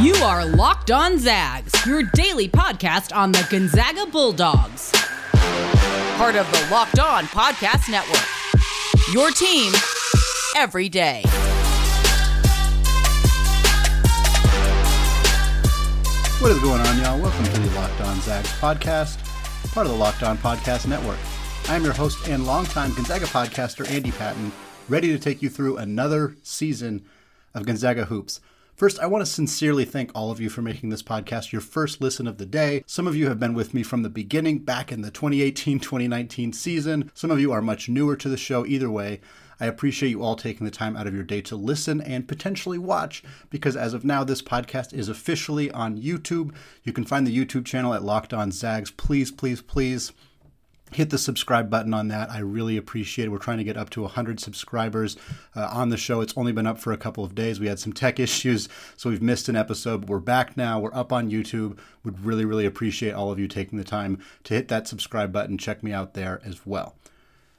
You are Locked On Zags, your daily podcast on the Gonzaga Bulldogs. Part of the Locked On Podcast Network. Your team every day. What is going on, y'all? Welcome to the Locked On Zags podcast, part of the Locked On Podcast Network. I'm your host and longtime Gonzaga podcaster, Andy Patton, ready to take you through another season of Gonzaga Hoops. First, I want to sincerely thank all of you for making this podcast your first listen of the day. Some of you have been with me from the beginning, back in the 2018 2019 season. Some of you are much newer to the show. Either way, I appreciate you all taking the time out of your day to listen and potentially watch because as of now, this podcast is officially on YouTube. You can find the YouTube channel at Locked On Zags. Please, please, please hit the subscribe button on that. I really appreciate it. We're trying to get up to 100 subscribers uh, on the show. It's only been up for a couple of days. We had some tech issues, so we've missed an episode. But we're back now. We're up on YouTube. Would really, really appreciate all of you taking the time to hit that subscribe button. Check me out there as well.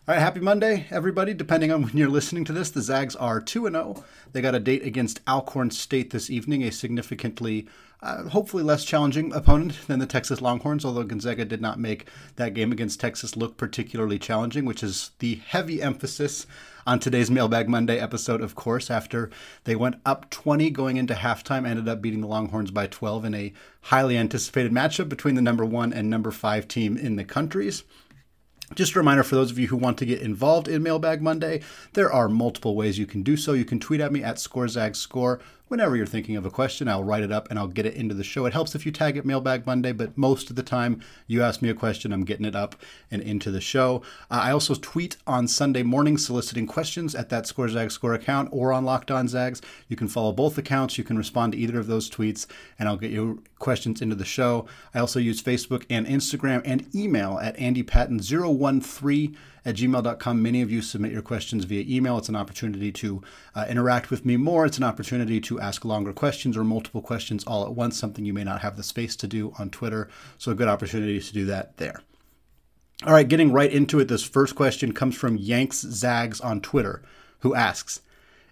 All right, happy Monday, everybody. Depending on when you're listening to this, the Zags are 2 0. They got a date against Alcorn State this evening, a significantly, uh, hopefully less challenging opponent than the Texas Longhorns, although Gonzaga did not make that game against Texas look particularly challenging, which is the heavy emphasis on today's Mailbag Monday episode, of course, after they went up 20 going into halftime, ended up beating the Longhorns by 12 in a highly anticipated matchup between the number one and number five team in the countries. Just a reminder for those of you who want to get involved in Mailbag Monday, there are multiple ways you can do so. You can tweet at me at ScoreZagScore. Whenever you're thinking of a question, I'll write it up and I'll get it into the show. It helps if you tag it Mailbag Monday, but most of the time, you ask me a question, I'm getting it up and into the show. Uh, I also tweet on Sunday morning soliciting questions at that ScoreZag Score account or on Locked On Zags. You can follow both accounts. You can respond to either of those tweets, and I'll get your questions into the show. I also use Facebook and Instagram and email at AndyPatton013 at gmail.com. Many of you submit your questions via email. It's an opportunity to uh, interact with me more. It's an opportunity to ask longer questions or multiple questions all at once, something you may not have the space to do on Twitter. So, a good opportunity to do that there. All right, getting right into it. This first question comes from Yanks Zags on Twitter, who asks,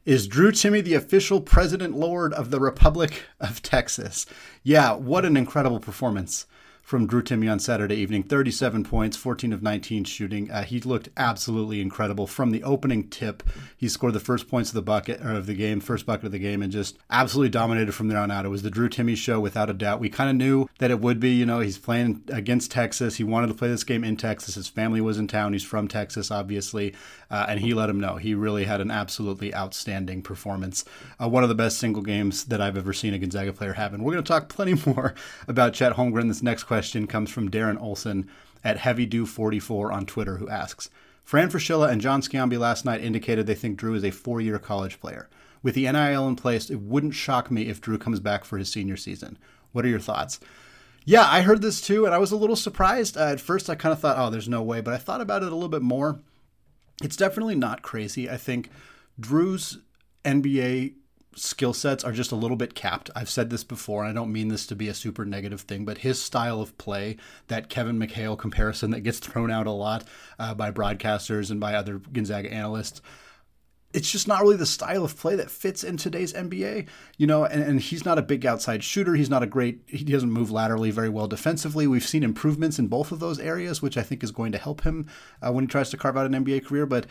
is Drew Timme the official president lord of the Republic of Texas? Yeah, what an incredible performance from Drew Timme on Saturday evening. 37 points, 14 of 19 shooting. Uh, he looked absolutely incredible from the opening tip. He scored the first points of the bucket of the game, first bucket of the game, and just absolutely dominated from there on out. It was the Drew Timme show without a doubt. We kind of knew that it would be. You know, he's playing against Texas. He wanted to play this game in Texas. His family was in town. He's from Texas, obviously, uh, and he let him know. He really had an absolutely outstanding performance. Uh, one of the best single games that I've ever seen a Gonzaga player have. And we're going to talk plenty more about Chet Holmgren this next question question comes from Darren Olson at HeavyDew44 on Twitter, who asks Fran Fraschilla and John Sciambi last night indicated they think Drew is a four year college player. With the NIL in place, it wouldn't shock me if Drew comes back for his senior season. What are your thoughts? Yeah, I heard this too, and I was a little surprised. Uh, at first, I kind of thought, oh, there's no way, but I thought about it a little bit more. It's definitely not crazy. I think Drew's NBA skill sets are just a little bit capped. I've said this before, and I don't mean this to be a super negative thing, but his style of play, that Kevin McHale comparison that gets thrown out a lot uh, by broadcasters and by other Gonzaga analysts, it's just not really the style of play that fits in today's NBA, you know. And, and, he's not a big outside shooter. He's not a great. He doesn't move laterally very well defensively. We've seen improvements in both of those areas, which I think is going to help him uh, when he tries to carve out an NBA career. But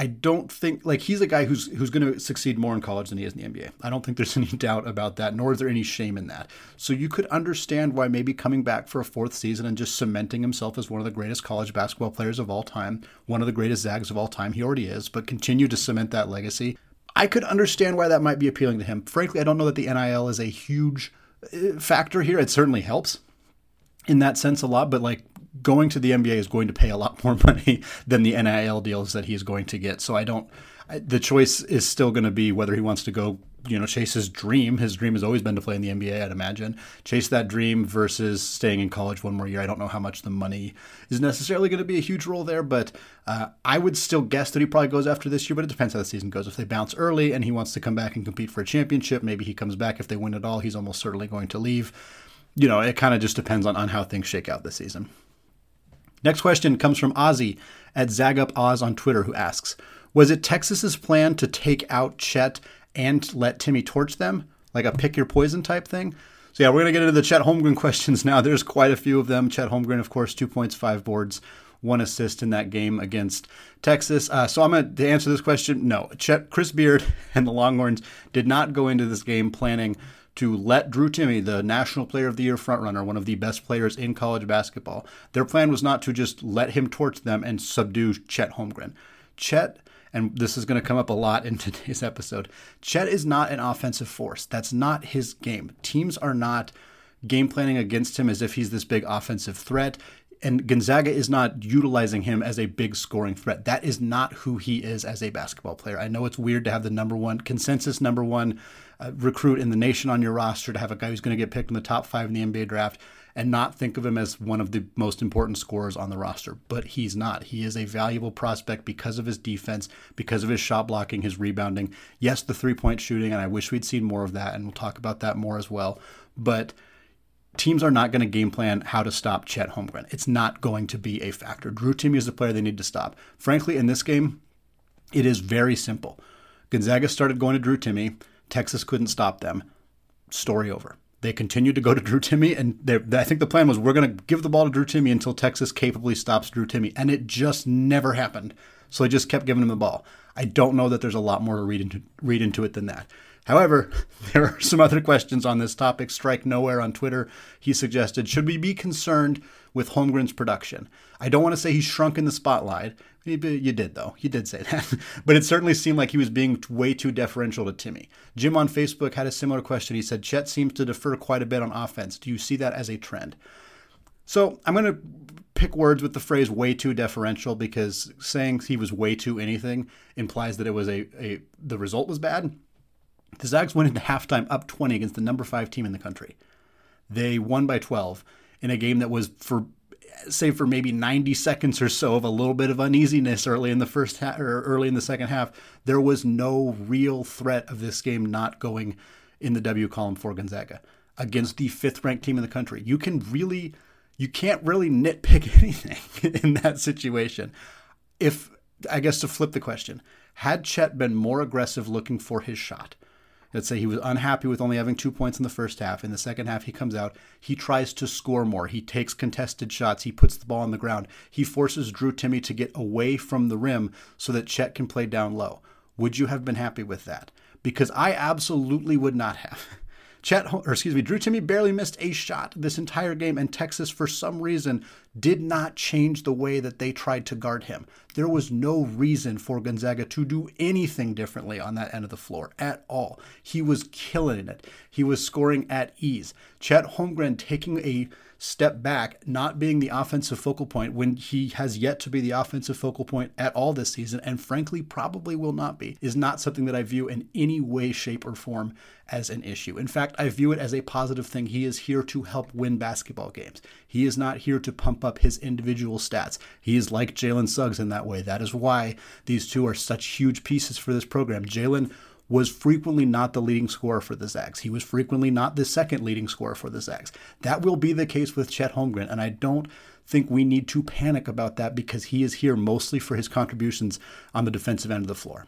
I don't think like he's a guy who's who's going to succeed more in college than he is in the NBA. I don't think there's any doubt about that, nor is there any shame in that. So you could understand why maybe coming back for a fourth season and just cementing himself as one of the greatest college basketball players of all time, one of the greatest Zags of all time. He already is, but continue to cement that legacy. I could understand why that might be appealing to him. Frankly, I don't know that the NIL is a huge uh, factor here. It certainly helps in that sense a lot, but like going to the NBA is going to pay a lot more money than the NIL deals that he's going to get. So I don't. The choice is still going to be whether he wants to go, you know, chase his dream. His dream has always been to play in the NBA, I'd imagine. Chase that dream versus staying in college one more year. I don't know how much the money is necessarily going to be a huge role there, but uh, I would still guess that he probably goes after this year. But it depends how the season goes. If they bounce early and he wants to come back and compete for a championship, maybe he comes back. If they win it all, he's almost certainly going to leave. You know, it kind of just depends on, on how things shake out this season. Next question comes from Ozzy at ZagUpOz on Twitter, who asks Was it Texas's plan to take out Chet and let Timme torch them? like a pick your poison type thing. So yeah, we're gonna get into the Chet Holmgren questions now. There's quite a few of them. Chet Holmgren, of course, two points, five boards, one assist in that game against Texas. Uh, so I'm gonna to answer this question. No, Chet, Chris Beard, and the Longhorns did not go into this game planning to let Drew Timme, the National Player of the Year frontrunner, one of the best players in college basketball, their plan was not to just let him torch them and subdue Chet Holmgren. Chet and this is going to come up a lot in today's episode. Chet is not an offensive force. That's not his game. Teams are not game planning against him as if he's this big offensive threat. And Gonzaga is not utilizing him as a big scoring threat. That is not who he is as a basketball player. I know it's weird to have the number one consensus number one uh, recruit in the nation on your roster, to have a guy who's going to get picked in the top five in the NBA draft and not think of him as one of the most important scorers on the roster. But he's not. He is a valuable prospect because of his defense, because of his shot blocking, his rebounding. Yes, the three point shooting, and I wish we'd seen more of that, and we'll talk about that more as well. But teams are not going to game plan how to stop Chet Holmgren. It's not going to be a factor. Drew Timme is the player they need to stop. Frankly, in this game, it is very simple. Gonzaga started going to Drew Timme. Texas couldn't stop them. Story over. They continued to go to Drew Timme, and I think the plan was we're going to give the ball to Drew Timme until Texas capably stops Drew Timme, and it just never happened. So they just kept giving him the ball. I don't know that there's a lot more to read into read into it than that. However, there are some other questions on this topic. Strike Nowhere on Twitter, he suggested, should we be concerned with Holmgren's production? I don't want to say he's shrunk in the spotlight. You did, though. You did say that. but it certainly seemed like he was being way too deferential to Timme. Jim on Facebook had a similar question. He said, Chet seems to defer quite a bit on offense. Do you see that as a trend? So I'm going to pick words with the phrase way too deferential because saying he was way too anything implies that it was a, a the result was bad. The Zags went into halftime up 20 against the number five team in the country. They won by 12 in a game that was for save for maybe 90 seconds or so of a little bit of uneasiness early in the first half or early in the second half, there was no real threat of this game not going in the W column for Gonzaga against the fifth ranked team in the country. You can really, you can't really nitpick anything in that situation. If, I guess to flip the question, had Chet been more aggressive looking for his shot, Let's say he was unhappy with only having two points in the first half. In the second half, he comes out. He tries to score more. He takes contested shots. He puts the ball on the ground. He forces Drew Timme to get away from the rim so that Chet can play down low. Would you have been happy with that? Because I absolutely would not have. Chet, or excuse me, Drew Timme barely missed a shot this entire game, and Texas, for some reason, did not change the way that they tried to guard him. There was no reason for Gonzaga to do anything differently on that end of the floor at all. He was killing it. He was scoring at ease. Chet Holmgren taking a step back, not being the offensive focal point when he has yet to be the offensive focal point at all this season, and frankly, probably will not be, is not something that I view in any way, shape, or form as an issue. In fact, I view it as a positive thing. He is here to help win basketball games. He is not here to pump up his individual stats. He is like Jalen Suggs in that way. That is why these two are such huge pieces for this program. Jalen was frequently not the leading scorer for the Zags. He was frequently not the second leading scorer for the Zags. That will be the case with Chet Holmgren, and I don't think we need to panic about that because he is here mostly for his contributions on the defensive end of the floor.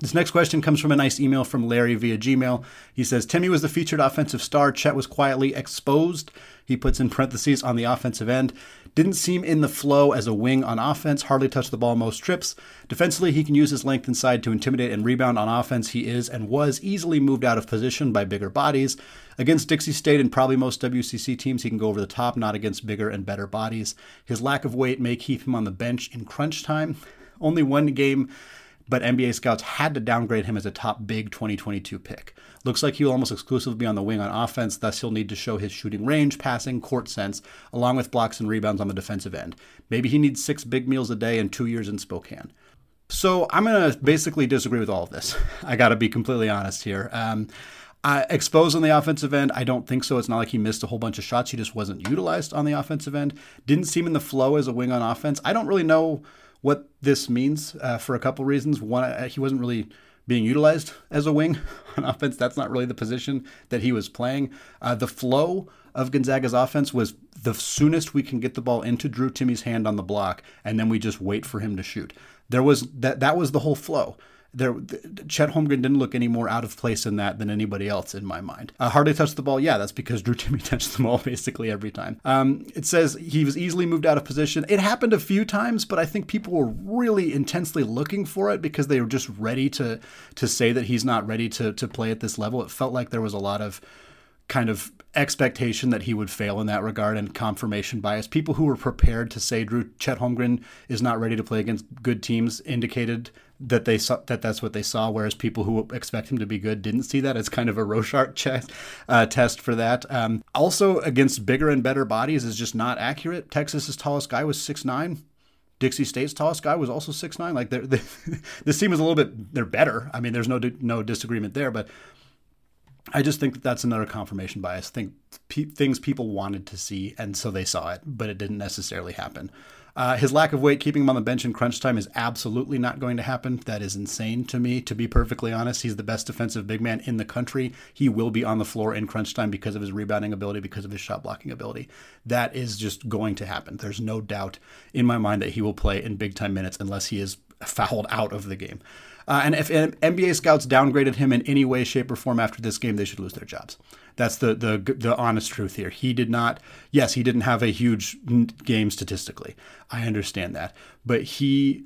This next question comes from a nice email from Larry via Gmail. He says Timme was the featured offensive star. Chet was quietly exposed. He puts in parentheses on the offensive end. Didn't seem in the flow as a wing on offense, hardly touched the ball most trips. Defensively, he can use his length inside to intimidate and rebound on offense. He is and was easily moved out of position by bigger bodies. Against Dixie State and probably most WCC teams, he can go over the top, not against bigger and better bodies. His lack of weight may keep him on the bench in crunch time. Only one game but NBA scouts had to downgrade him as a top big 2022 pick. Looks like he'll almost exclusively be on the wing on offense, thus, he'll need to show his shooting range, passing, court sense, along with blocks and rebounds on the defensive end. Maybe he needs six big meals a day and two years in Spokane. So I'm going to basically disagree with all of this. I got to be completely honest here. Um, uh, exposed on the offensive end, I don't think so. It's not like he missed a whole bunch of shots. He just wasn't utilized on the offensive end. Didn't seem in the flow as a wing on offense. I don't really know what this means uh, for a couple reasons. One, uh, he wasn't really being utilized as a wing on offense. That's not really the position that he was playing. Uh, the flow of Gonzaga's offense was the soonest we can get the ball into Drew Timme's hand on the block, and then we just wait for him to shoot. There was that that was the whole flow. There Chet Holmgren didn't look any more out of place in that than anybody else in my mind. Uh, hardly touched the ball. Yeah, that's because Drew Timme touched the ball basically every time. Um, it says he was easily moved out of position. It happened a few times, but I think people were really intensely looking for it because they were just ready to to say that he's not ready to to play at this level. It felt like there was a lot of kind of expectation that he would fail in that regard and confirmation bias. People who were prepared to say Drew Chet Holmgren is not ready to play against good teams indicated that they saw that that's what they saw, whereas people who expect him to be good didn't see that. It's kind of a Rorschach chest, uh, test for that. Um, also, against bigger and better bodies is just not accurate. Texas's tallest guy was six nine. Dixie State's tallest guy was also six nine. Like they're, they, this team is a little bit they're better. I mean, there's no no disagreement there, but I just think that that's another confirmation bias. Think pe- things people wanted to see, and so they saw it, but it didn't necessarily happen. Uh, his lack of weight keeping him on the bench in crunch time is absolutely not going to happen. That is insane to me, to be perfectly honest. He's the best defensive big man in the country. He will be on the floor in crunch time because of his rebounding ability, because of his shot blocking ability. That is just going to happen. There's no doubt in my mind that he will play in big time minutes unless he is fouled out of the game. Uh, and if NBA scouts downgraded him in any way, shape, or form after this game, they should lose their jobs. That's the the the honest truth here. He did not. Yes, he didn't have a huge game statistically. I understand that, but he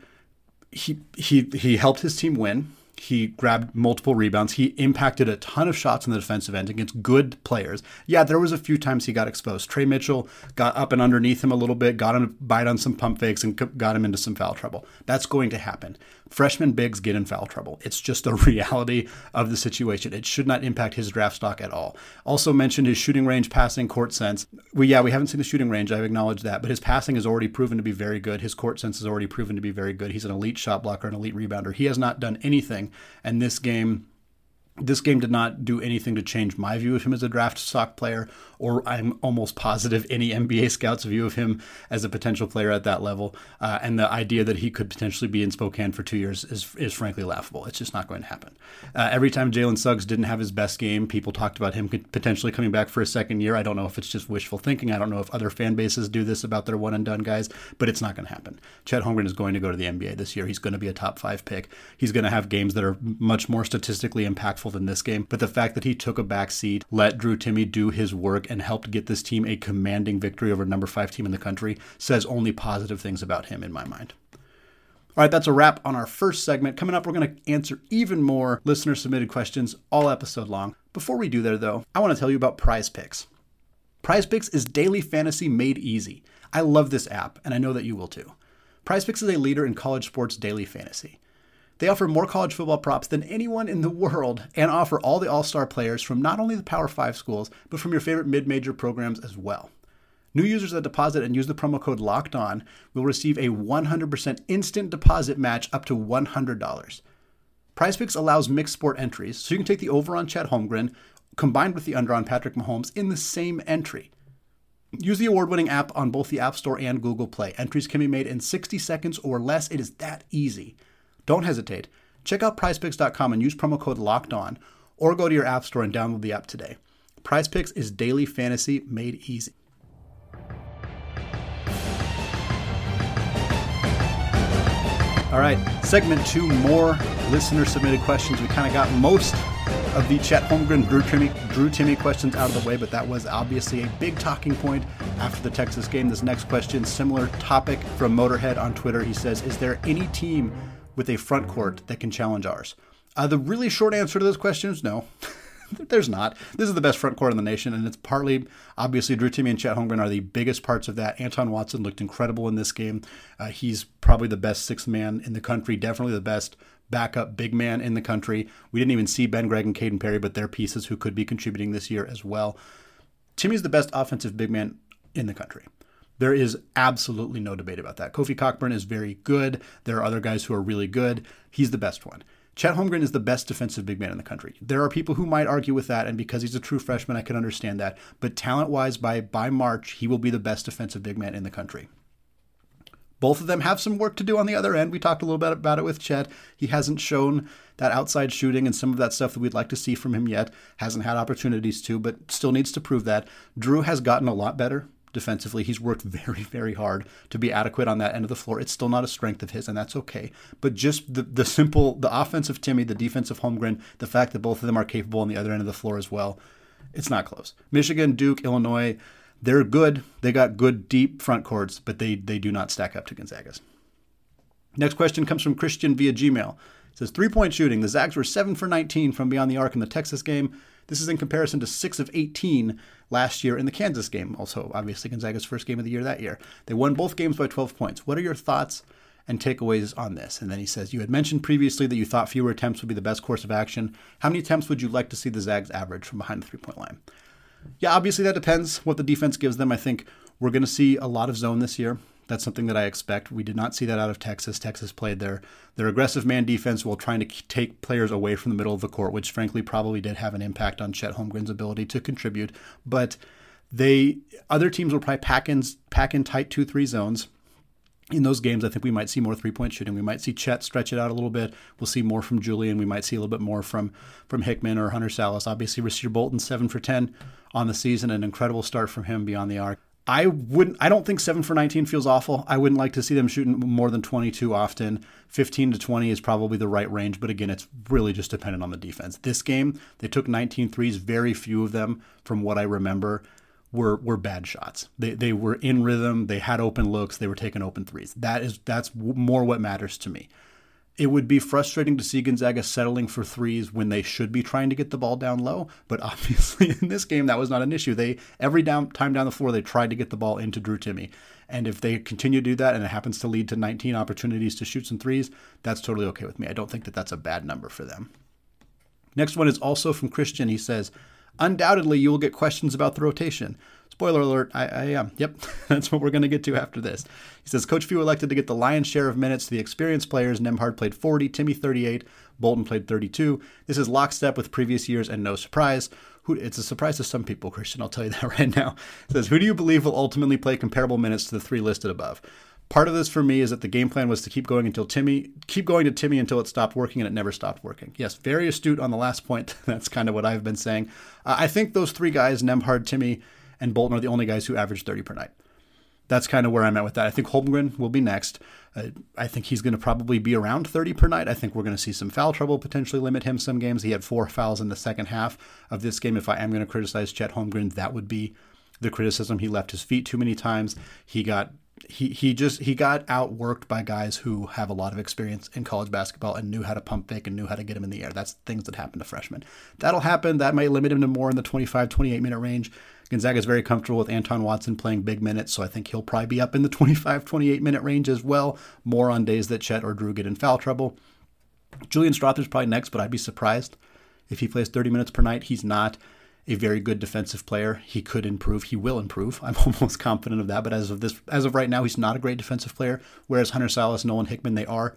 he he he helped his team win. He grabbed multiple rebounds. He impacted a ton of shots in the defensive end against good players. Yeah, there was a few times he got exposed. Tre Mitchell got up and underneath him a little bit, got him to bite on some pump fakes, and got him into some foul trouble. That's going to happen freshman bigs get in foul trouble. It's just a reality of the situation. It should not impact his draft stock at all. Also mentioned his shooting range, passing, court sense. We yeah, we haven't seen the shooting range. I've acknowledged that, but his passing has already proven to be very good. His court sense has already proven to be very good. He's an elite shot blocker, an elite rebounder. He has not done anything, and this game this game did not do anything to change my view of him as a draft stock player or I'm almost positive any NBA scout's view of him as a potential player at that level. Uh, and the idea that he could potentially be in Spokane for two years is, is frankly laughable. It's just not going to happen. Uh, every time Jalen Suggs didn't have his best game, people talked about him potentially coming back for a second year. I don't know if it's just wishful thinking. I don't know if other fan bases do this about their one and done guys, but it's not going to happen. Chet Holmgren is going to go to the NBA this year. He's going to be a top five pick. He's going to have games that are much more statistically impactful than this game. But the fact that he took a back seat, let Drew Timme do his work, and helped get this team a commanding victory over number five team in the country says only positive things about him in my mind. All right, that's a wrap on our first segment. Coming up, we're going to answer even more listener submitted questions all episode long. Before we do that, though, I want to tell you about Prize Picks. Prize Picks is daily fantasy made easy. I love this app, and I know that you will too. Prize Picks is a leader in college sports daily fantasy. They offer more college football props than anyone in the world and offer all the all star players from not only the Power 5 schools, but from your favorite mid major programs as well. New users that deposit and use the promo code LOCKED ON will receive a 100% instant deposit match up to $100. PrizePicks allows mixed sport entries, so you can take the over on Chet Holmgren combined with the under on Patrick Mahomes in the same entry. Use the award winning app on both the App Store and Google Play. Entries can be made in 60 seconds or less. It is that easy. Don't hesitate. Check out prizepicks.com and use promo code locked on, or go to your app store and download the app today. PrizePicks is daily fantasy made easy. All right, segment two, more listener submitted questions. We kind of got most of the Chet Holmgren, Drew Timme, Drew Timme questions out of the way, but that was obviously a big talking point after the Texas game. This next question, similar topic from Motorhead on Twitter. He says, Is there any team with a front court that can challenge ours? Uh, the really short answer to this question is no. There's not. This is the best front court in the nation, and it's partly obviously Drew Timme and Chet Holmgren are the biggest parts of that. Anton Watson looked incredible in this game. Uh, he's probably the best sixth man in the country, definitely the best backup big man in the country. We didn't even see Ben Gregg and Kaden Perry, but they're pieces who could be contributing this year as well. Timme's the best offensive big man in the country. There is absolutely no debate about that. Kofi Cockburn is very good. There are other guys who are really good. He's the best one. Chet Holmgren is the best defensive big man in the country. There are people who might argue with that, and because he's a true freshman, I can understand that. But talent wise, by, by March, he will be the best defensive big man in the country. Both of them have some work to do on the other end. We talked a little bit about it with Chet. He hasn't shown that outside shooting and some of that stuff that we'd like to see from him yet. Hasn't had opportunities to, but still needs to prove that. Drew has gotten a lot better defensively. He's worked very, very hard to be adequate on that end of the floor. It's still not a strength of his, and that's okay. But just the, the simple, the offensive Timme, the defensive Holmgren, the fact that both of them are capable on the other end of the floor as well, it's not close. Michigan, Duke, Illinois, they're good. They got good deep front courts, but they they do not stack up to Gonzaga's. Next question comes from Christian via Gmail. It says three point shooting. The Zags were seven for 19 from beyond the arc in the Texas game. This is in comparison to six of 18 last year in the Kansas game. Also, obviously Gonzaga's first game of the year that year. They won both games by 12 points. What are your thoughts and takeaways on this? And then he says, You had mentioned previously that you thought fewer attempts would be the best course of action. How many attempts would you like to see the Zags average from behind the three point line? Yeah, obviously that depends what the defense gives them. I think we're going to see a lot of zone this year. That's something that I expect. We did not see that out of Texas. Texas played their their aggressive man defense while trying to take players away from the middle of the court, which frankly probably did have an impact on Chet Holmgren's ability to contribute. But they other teams will probably pack in pack in tight two three zones. In those games, I think we might see more three point shooting. We might see Chet stretch it out a little bit. We'll see more from Julian. We might see a little bit more from from Hickman or Hunter Sallis. Obviously, Rasir Bolton seven for ten on the season, an incredible start from him beyond the arc. I wouldn't. I don't think seven for 19 feels awful. I wouldn't like to see them shooting more than 22 often. 15 to 20 is probably the right range, but again, it's really just dependent on the defense. This game, they took 19 threes. Very few of them, from what I remember, were were bad shots. They they were in rhythm. They had open looks. They were taking open threes. That is that's more what matters to me it would be frustrating to see Gonzaga settling for threes when they should be trying to get the ball down low. But obviously, in this game, that was not an issue. They every down, time down the floor, they tried to get the ball into Drew Timme, And if they continue to do that, and it happens to lead to 19 opportunities to shoot some threes, that's totally okay with me. I don't think that that's a bad number for them. Next one is also from Christian. He says, Undoubtedly, you will get questions about the rotation. Spoiler alert, I, I am. Yep, that's what we're going to get to after this. He says Coach Few elected to get the lion's share of minutes to the experienced players. Nembhard played 40, Timme 38, Bolton played 32. This is lockstep with previous years and no surprise. Who, it's a surprise to some people, Christian, I'll tell you that right now. He says, Who do you believe will ultimately play comparable minutes to the three listed above? Part of this for me is that the game plan was to keep going until Timme, keep going to Timme until it stopped working, and it never stopped working. Yes, very astute on the last point. That's kind of what I've been saying. Uh, I think those three guys, Nembhard, Timme, and Bolton are the only guys who average 30 per night. That's kind of where I'm at with that. I think Holmgren will be next. Uh, I think he's going to probably be around 30 per night. I think we're going to see some foul trouble potentially limit him some games. He had four fouls in the second half of this game. If I am going to criticize Chet Holmgren, that would be the criticism. He left his feet too many times. He got he he just he got outworked by guys who have a lot of experience in college basketball and knew how to pump fake and knew how to get him in the air. That's things that happen to freshmen. That'll happen. That might limit him to more in the 25, 28 minute range. Gonzaga is very comfortable with Anton Watson playing big minutes, so I think he'll probably be up in the 25, 28 minute range as well, more on days that Chet or Drew get in foul trouble. Julian Strawther's probably next, but I'd be surprised if he plays 30 minutes per night. He's not a very good defensive player. He could improve. He will improve. I'm almost confident of that. But as of this, as of right now, he's not a great defensive player. Whereas Hunter Sallis, Nolan Hickman, they are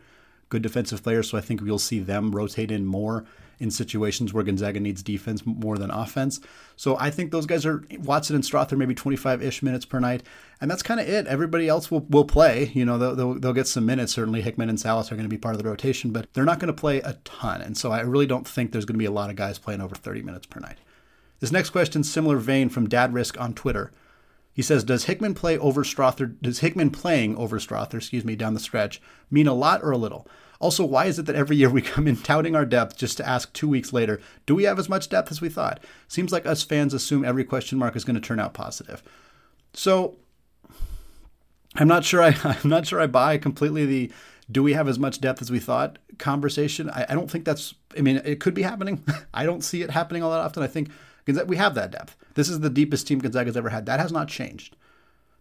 good defensive players. So I think we'll see them rotate in more in situations where Gonzaga needs defense more than offense. So I think those guys are Watson and Strawther maybe 25-ish minutes per night, and that's kind of it. Everybody else will, will play. You know, they'll, they'll, they'll get some minutes. Certainly Hickman and Sallis are going to be part of the rotation, but they're not going to play a ton. And so I really don't think there's going to be a lot of guys playing over 30 minutes per night. This next question, similar vein from Dad Risk on Twitter. He says, "Does Hickman play over Strawther? Does Hickman playing over Strawther, excuse me, down the stretch mean a lot or a little? Also, why is it that every year we come in touting our depth just to ask two weeks later, do we have as much depth as we thought? Seems like us fans assume every question mark is going to turn out positive. So, I'm not sure. I, I'm not sure I buy completely the do we have as much depth as we thought conversation. I, I don't think that's. I mean, it could be happening. I don't see it happening all that often. I think we have that depth. This is the deepest team Gonzaga's ever had. That has not changed.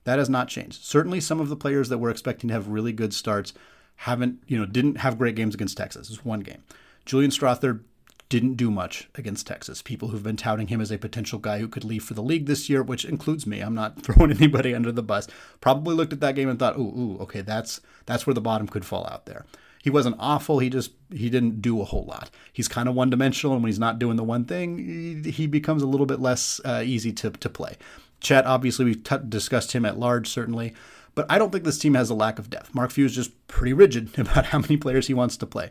That has not changed. Certainly, some of the players that we're expecting to have really good starts haven't, you know, didn't have great games against Texas. It's one game. Julian Strawther didn't do much against Texas. People who've been touting him as a potential guy who could leave for the league this year, which includes me. I'm not throwing anybody under the bus. Probably looked at that game and thought, "Ooh, ooh, okay, that's that's where the bottom could fall out there." He wasn't awful. He just he didn't do a whole lot. He's kind of one dimensional, and when he's not doing the one thing, he, he becomes a little bit less uh, easy to to play. Chet, obviously, we've t- discussed him at large, certainly, but I don't think this team has a lack of depth. Mark Few is just pretty rigid about how many players he wants to play.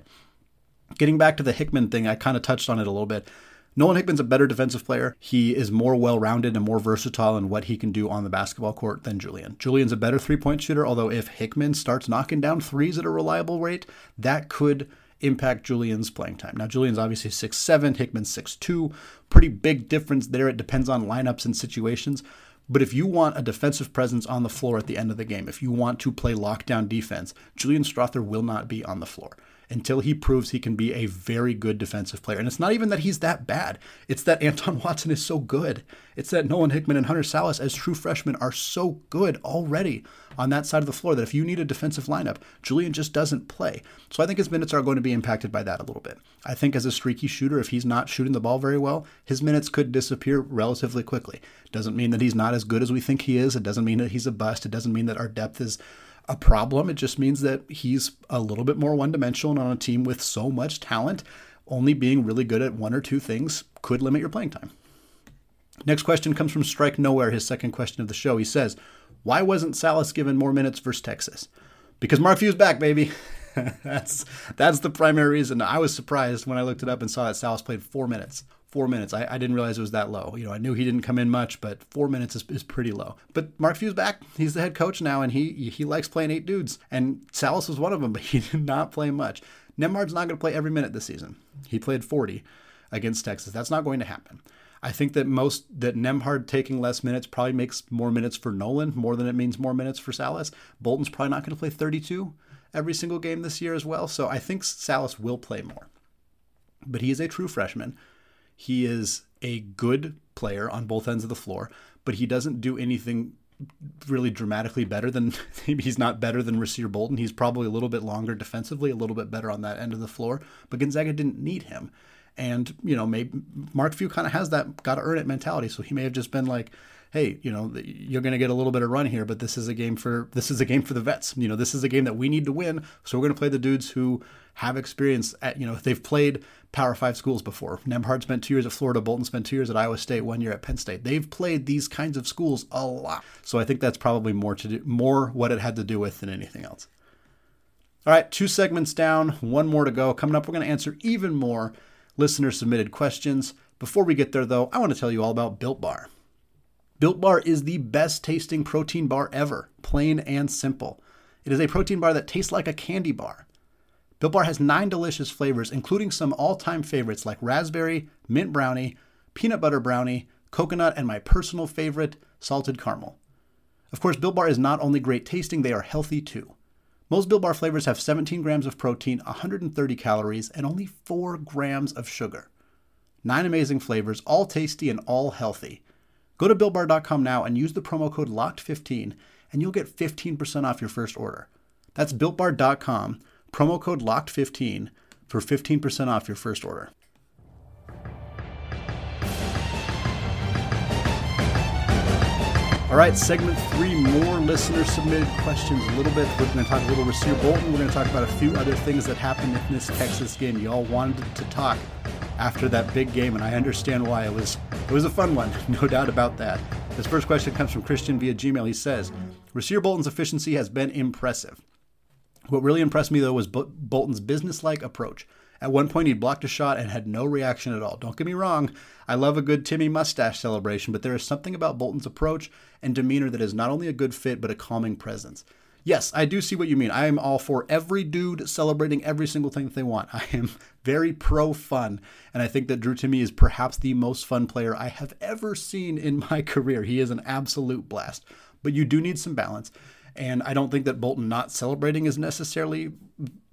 Getting back to the Hickman thing, I kind of touched on it a little bit. Nolan Hickman's a better defensive player. He is more well rounded and more versatile in what he can do on the basketball court than Julian. Julian's a better three point shooter, although if Hickman starts knocking down threes at a reliable rate, that could impact Julian's playing time. Now, Julian's obviously six 6'7, Hickman's 6'2. Pretty big difference there. It depends on lineups and situations. But if you want a defensive presence on the floor at the end of the game, if you want to play lockdown defense, Julian Strawther will not be on the floor until he proves he can be a very good defensive player. And it's not even that he's that bad. It's that Anton Watson is so good. It's that Nolan Hickman and Hunter Sallis as true freshmen are so good already on that side of the floor that if you need a defensive lineup, Julian just doesn't play. So I think his minutes are going to be impacted by that a little bit. I think as a streaky shooter, if he's not shooting the ball very well, his minutes could disappear relatively quickly. Doesn't mean that he's not as good as we think he is. It doesn't mean that he's a bust. It doesn't mean that our depth is a problem. It just means that he's a little bit more one dimensional and on a team with so much talent. Only being really good at one or two things could limit your playing time. Next question comes from Strike Nowhere, his second question of the show. He says, Why wasn't Sallis given more minutes versus Texas? Because Mark Few's back, baby. that's that's the primary reason. I was surprised when I looked it up and saw that Sallis played four minutes four minutes. I, I, didn't realize it was that low. You know, I knew he didn't come in much, but four minutes is, is pretty low. But Mark Few's back. He's the head coach now, and he he likes playing eight dudes. And Sallis was one of them, but he did not play much. Nembhard's not going to play every minute this season. He played 40 against Texas. That's not going to happen. I think that most that Nembhard taking less minutes probably makes more minutes for Nolan more than it means more minutes for Sallis. Bolton's probably not going to play 32 every single game this year as well. So I think Sallis will play more. But he is a true freshman he is a good player on both ends of the floor, but he doesn't do anything really dramatically better than maybe he's not better than Rasir Bolton. He's probably a little bit longer defensively, a little bit better on that end of the floor, but Gonzaga didn't need him. And, you know, maybe Mark Few kind of has that got to earn it mentality. So he may have just been like, hey, you know, you're going to get a little bit of run here, but this is a game for this is a game for the vets. You know, this is a game that we need to win. So we're going to play the dudes who have experience at, you know, they've played Power Five schools before. Nembhard spent two years at Florida. Bolton spent two years at Iowa State. One year at Penn State. They've played these kinds of schools a lot. So I think that's probably more to do, more what it had to do with than anything else. All right, two segments down, one more to go. Coming up, we're going to answer even more listener submitted questions. Before we get there, though, I want to tell you all about Built Bar. Built Bar is the best tasting protein bar ever, plain and simple. It is a protein bar that tastes like a candy bar. Built Bar has nine delicious flavors, including some all time favorites like raspberry, mint brownie, peanut butter brownie, coconut, and my personal favorite, salted caramel. Of course, Built Bar is not only great tasting, they are healthy too. Most Built Bar flavors have 17 grams of protein, 130 calories, and only 4 grams of sugar. Nine amazing flavors, all tasty and all healthy. Go to BuiltBar.com now and use the promo code LOCKED15 and you'll get 15% off your first order. That's BuiltBar.com Promo code LOCKED15 for 15% off your first order. All right, segment three, more listener submitted questions a little bit. We're going to talk a little Rasir Bolton. We're going to talk about a few other things that happened in this Texas game. Y'all wanted to talk after that big game, and I understand why. It was it was a fun one, no doubt about that. This first question comes from Christian via Gmail. He says, Rasir Bolton's efficiency has been impressive. What really impressed me, though, was Bolton's businesslike approach. At one point, he blocked a shot and had no reaction at all. Don't get me wrong, I love a good Timme mustache celebration, but there is something about Bolton's approach and demeanor that is not only a good fit, but a calming presence. Yes, I do see what you mean. I am all for every dude celebrating every single thing that they want. I am very pro fun, and I think that Drew Timme is perhaps the most fun player I have ever seen in my career. He is an absolute blast. But you do need some balance. And I don't think that Bolton not celebrating is necessarily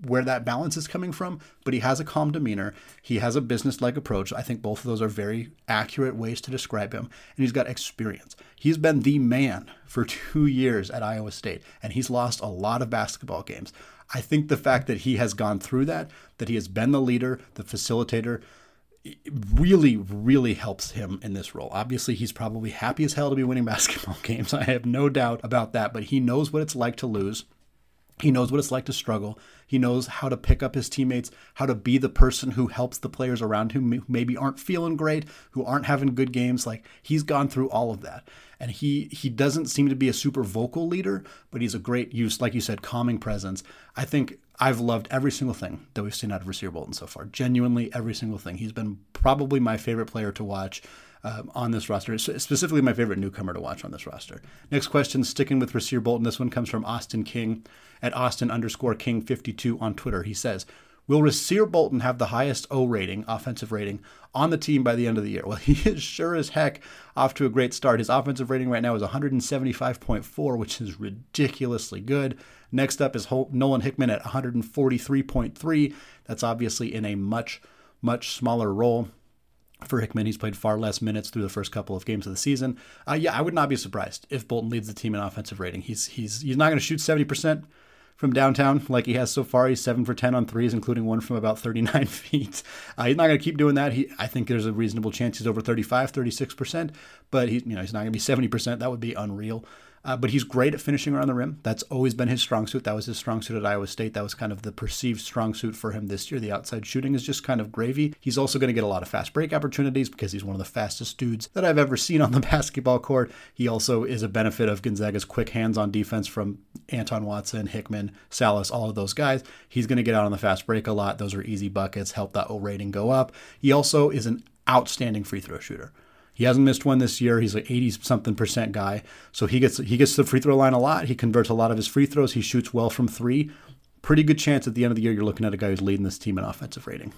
where that balance is coming from, but he has a calm demeanor. He has a business like approach. I think both of those are very accurate ways to describe him. And he's got experience. He's been the man for two years at Iowa State, and he's lost a lot of basketball games. I think the fact that he has gone through that, that he has been the leader, the facilitator, really, really helps him in this role. Obviously, he's probably happy as hell to be winning basketball games. I have no doubt about that, but he knows what it's like to lose. He knows what it's like to struggle. He knows how to pick up his teammates, how to be the person who helps the players around him who maybe aren't feeling great, who aren't having good games. Like he's gone through all of that. And he he doesn't seem to be a super vocal leader, but he's a great use, like you said, calming presence. I think I've loved every single thing that we've seen out of Rasir Bolton so far. Genuinely, every single thing. He's been probably my favorite player to watch um, on this roster, specifically my favorite newcomer to watch on this roster. Next question, sticking with Rasir Bolton. This one comes from Austin King at Austin underscore King 52 on Twitter. He says, Will Rasir Bolton have the highest O rating, offensive rating, on the team by the end of the year? Well, he is sure as heck off to a great start. His offensive rating right now is 175.4, which is ridiculously good. Next up is Nolan Hickman at 143.3. That's obviously in a much, much smaller role for Hickman. He's played far less minutes through the first couple of games of the season. Uh, yeah, I would not be surprised if Bolton leads the team in offensive rating. He's he's he's not going to shoot seventy percent from downtown like he has so far. He's seven for ten on threes, including one from about thirty nine feet. Uh, he's not going to keep doing that. He I think there's a reasonable chance he's over 35, 36 percent, but he you know he's not going to be seventy percent. That would be unreal. Uh, but he's great at finishing around the rim. That's always been his strong suit. That was his strong suit at Iowa State. That was kind of the perceived strong suit for him this year. The outside shooting is just kind of gravy. He's also going to get a lot of fast break opportunities because he's one of the fastest dudes that I've ever seen on the basketball court. He also is a benefit of Gonzaga's quick hands on defense from Anton Watson, Hickman, Sallis, all of those guys. He's going to get out on the fast break a lot. Those are easy buckets, help that O rating go up. He also is an outstanding free throw shooter. He hasn't missed one this year. He's like 80 something percent guy. So he gets he gets the free throw line a lot. He converts a lot of his free throws. He shoots well from 3. Pretty good chance at the end of the year you're looking at a guy who's leading this team in offensive rating.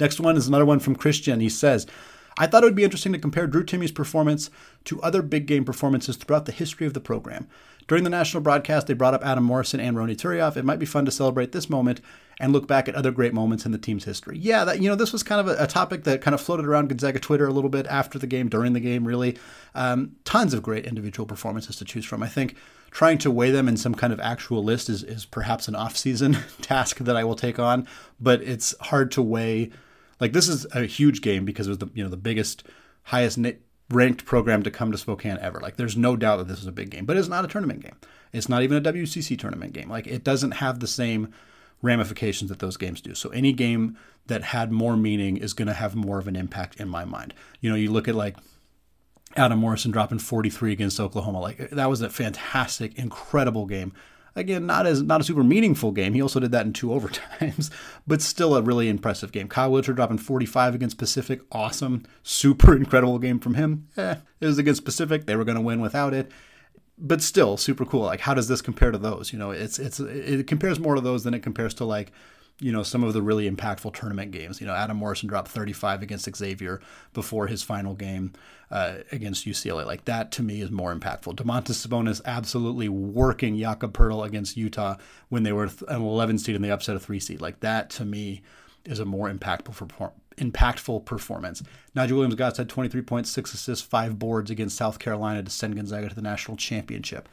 Next one is another one from Christian. He says, I thought it would be interesting to compare Drew Timme's performance to other big game performances throughout the history of the program. During the national broadcast, they brought up Adam Morrison and Ronny Turiaf. It might be fun to celebrate this moment and look back at other great moments in the team's history. Yeah, that you know, this was kind of a, a topic that kind of floated around Gonzaga Twitter a little bit after the game, during the game, really. Um, tons of great individual performances to choose from. I think trying to weigh them in some kind of actual list is, is perhaps an off-season task that I will take on, but it's hard to weigh. Like this is a huge game because it was the you know the biggest, highest ranked program to come to Spokane ever. Like there's no doubt that this is a big game, but it's not a tournament game. It's not even a WCC tournament game. Like it doesn't have the same ramifications that those games do. So any game that had more meaning is going to have more of an impact in my mind. You know, you look at like Adam Morrison dropping 43 against Oklahoma. Like that was a fantastic, incredible game. Again, not as not a super meaningful game. He also did that in two overtimes, but still a really impressive game. Kyle Wiltjer dropping 45 against Pacific. Awesome, super incredible game from him. Eh, it was against Pacific. They were going to win without it but still super cool. Like, how does this compare to those? You know, it's it's it compares more to those than it compares to like, you know, some of the really impactful tournament games. You know, Adam Morrison dropped 35 against Xavier before his final game uh, against UCLA. Like that to me is more impactful. Domantas Sabonis absolutely working Jakob Poeltl against Utah when they were an 11 seed and they upset a three seed. Like that to me is a more impactful impactful performance. Nigel Williams Goss had 23 points, six assists, five boards against South Carolina to send Gonzaga to the national championship.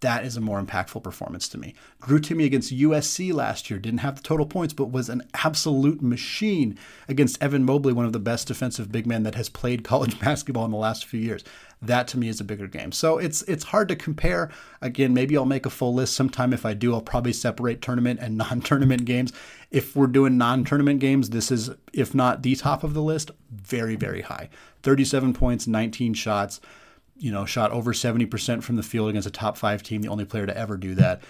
That is a more impactful performance to me. Drew Timme against USC last year didn't have the total points, but was an absolute machine against Evan Mobley, one of the best defensive big men that has played college basketball in the last few years. That to me is a bigger game. So it's it's hard to compare. Again, maybe I'll make a full list sometime. If I do, I'll probably separate tournament and non-tournament games. If we're doing non-tournament games, this is if not the top of the list, very very high. 37 points, 19 shots. You know, shot over 70% from the field against a top five team, the only player to ever do that.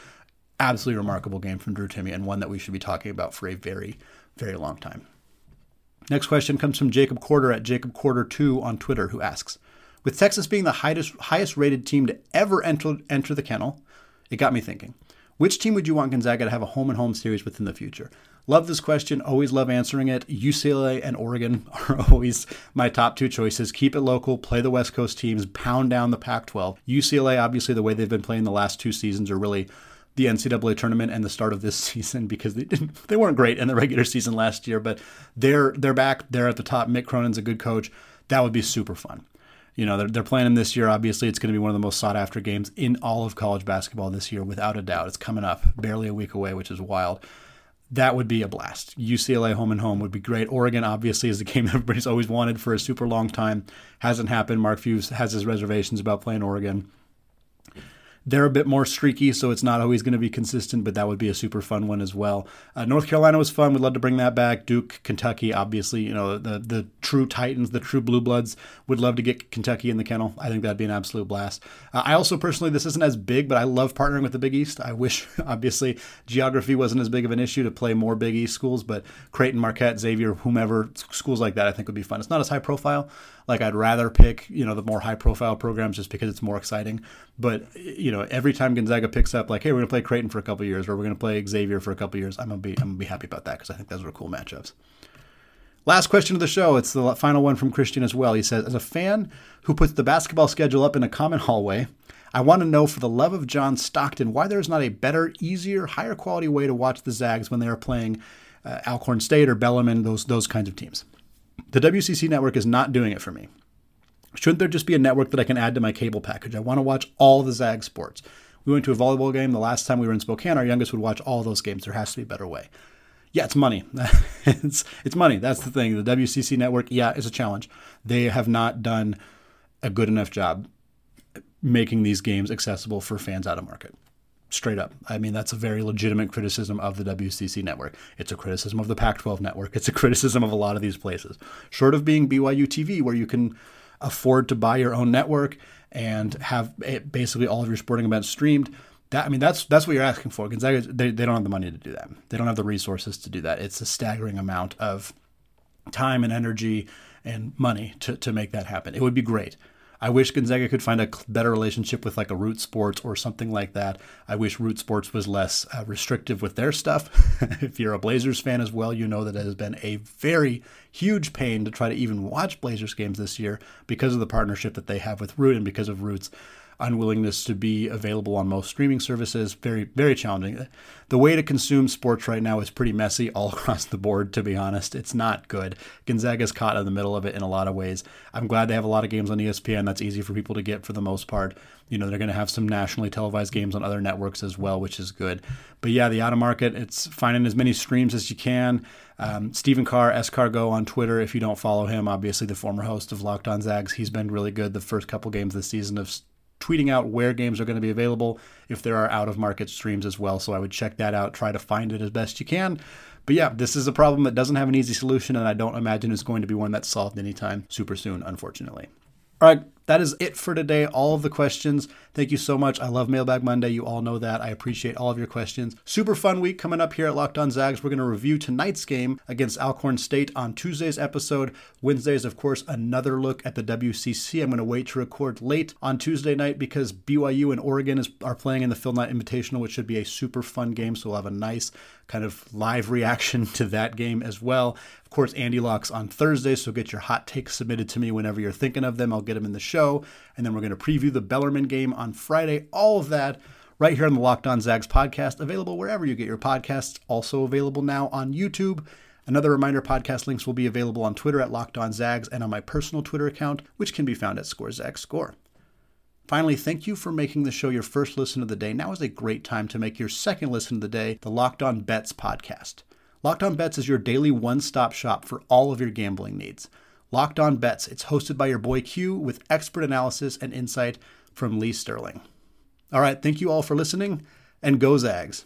Absolutely remarkable game from Drew Timme and one that we should be talking about for a very, very long time. Next question comes from Jacob Quarter at Jacob Quarter2 on Twitter, who asks with Texas being the highest, highest rated team to ever enter, enter the kennel, it got me thinking. Which team would you want Gonzaga to have a home and home series with in the future? Love this question. Always love answering it. UCLA and Oregon are always my top two choices. Keep it local, play the West Coast teams, pound down the Pac 12. UCLA, obviously, the way they've been playing the last two seasons are really the NCAA tournament and the start of this season because they didn't they weren't great in the regular season last year, but they're they're back. They're at the top. Mick Cronin's a good coach. That would be super fun you know, they're, they're playing them this year. Obviously, it's going to be one of the most sought after games in all of college basketball this year, without a doubt. It's coming up, barely a week away, which is wild. That would be a blast. UCLA home and home would be great. Oregon, obviously, is the game everybody's always wanted for a super long time. Hasn't happened. Mark Few has his reservations about playing Oregon. They're a bit more streaky, so it's not always going to be consistent, but that would be a super fun one as well. Uh, North Carolina was fun. We'd love to bring that back. Duke, Kentucky, obviously, you know, the, the true Titans, the true Blue Bloods would love to get Kentucky in the kennel. I think that'd be an absolute blast. Uh, I also personally, this isn't as big, but I love partnering with the Big East. I wish, obviously, geography wasn't as big of an issue to play more Big East schools, but Creighton, Marquette, Xavier, whomever, schools like that, I think would be fun. It's not as high profile. Like I'd rather pick, you know, the more high profile programs just because it's more exciting. But you know, every time Gonzaga picks up, like, hey, we're gonna play Creighton for a couple years, or we're gonna play Xavier for a couple years, I'm gonna be, I'm gonna be happy about that because I think those are cool matchups. Last question of the show. It's the final one from Christian as well. He says, as a fan who puts the basketball schedule up in a common hallway, I want to know, for the love of John Stockton, why there is not a better, easier, higher quality way to watch the Zags when they are playing uh, Alcorn State or Bellarmine, those those kinds of teams. The WCC network is not doing it for me. Shouldn't there just be a network that I can add to my cable package? I want to watch all the Zag sports. We went to a volleyball game the last time we were in Spokane. Our youngest would watch all those games. There has to be a better way. Yeah, it's money. it's it's money. That's the thing. The WCC network, yeah, is a challenge. They have not done a good enough job making these games accessible for fans out of market. Straight up. I mean, that's a very legitimate criticism of the WCC network. It's a criticism of the Pac 12 network. It's a criticism of a lot of these places. Short of being BYU TV, where you can afford to buy your own network and have eh, basically all of your sporting events streamed. That I mean, that's that's what you're asking for. Gonzaga, they, they don't have the money to do that. They don't have the resources to do that. It's a staggering amount of time and energy and money to, to make that happen. It would be great. I wish Gonzaga could find a better relationship with like a Root Sports or something like that. I wish Root Sports was less uh, restrictive with their stuff. if you're a Blazers fan as well, you know that it has been a very huge pain to try to even watch Blazers games this year because of the partnership that they have with Root and because of Root's unwillingness to be available on most streaming services. Very, very challenging. The way to consume sports right now is pretty messy all across the board, to be honest. It's not good. Gonzaga's caught in the middle of it in a lot of ways. I'm glad they have a lot of games on ESPN. That's easy for people to get for the most part. You know, they're going to have some nationally televised games on other networks as well, which is good. But yeah, the out of market, it's finding as many streams as you can. Um, Stephen Carr, S Cargo on Twitter. If you don't follow him, obviously the former host of Locked On Zags, he's been really good the first couple games this season of tweeting out where games are going to be available if there are out of market streams as well. So I would check that out, try to find it as best you can. But yeah, this is a problem that doesn't have an easy solution, and I don't imagine it's going to be one that's solved anytime super soon, unfortunately. All right, that is it for today. All of the questions. Thank you so much. I love Mailbag Monday. You all know that. I appreciate all of your questions. Super fun week coming up here at Locked On Zags. We're going to review tonight's game against Alcorn State on Tuesday's episode. Wednesdays, of course, another look at the WCC. I'm going to wait to record late on Tuesday night because BYU and Oregon is, are playing in the Phil Knight Invitational, which should be a super fun game. So we'll have a nice kind of live reaction to that game as well. Of course, Andy Locks on Thursday, so get your hot takes submitted to me whenever you're thinking of them. I'll get them in the show. And then we're going to preview the Bellarmine game on Friday. All of that right here on the Locked On Zags podcast, available wherever you get your podcasts, also available now on YouTube. Another reminder podcast links will be available on Twitter at Locked On Zags and on my personal Twitter account, which can be found at ScoreZagsScore. Finally, thank you for making the show your first listen of the day. Now is a great time to make your second listen of the day, the Locked On Bets podcast. Locked On Bets is your daily one stop shop for all of your gambling needs. Locked On Bets, it's hosted by your boy Q with expert analysis and insight from Lee Sterling. All right, thank you all for listening, and go Zags.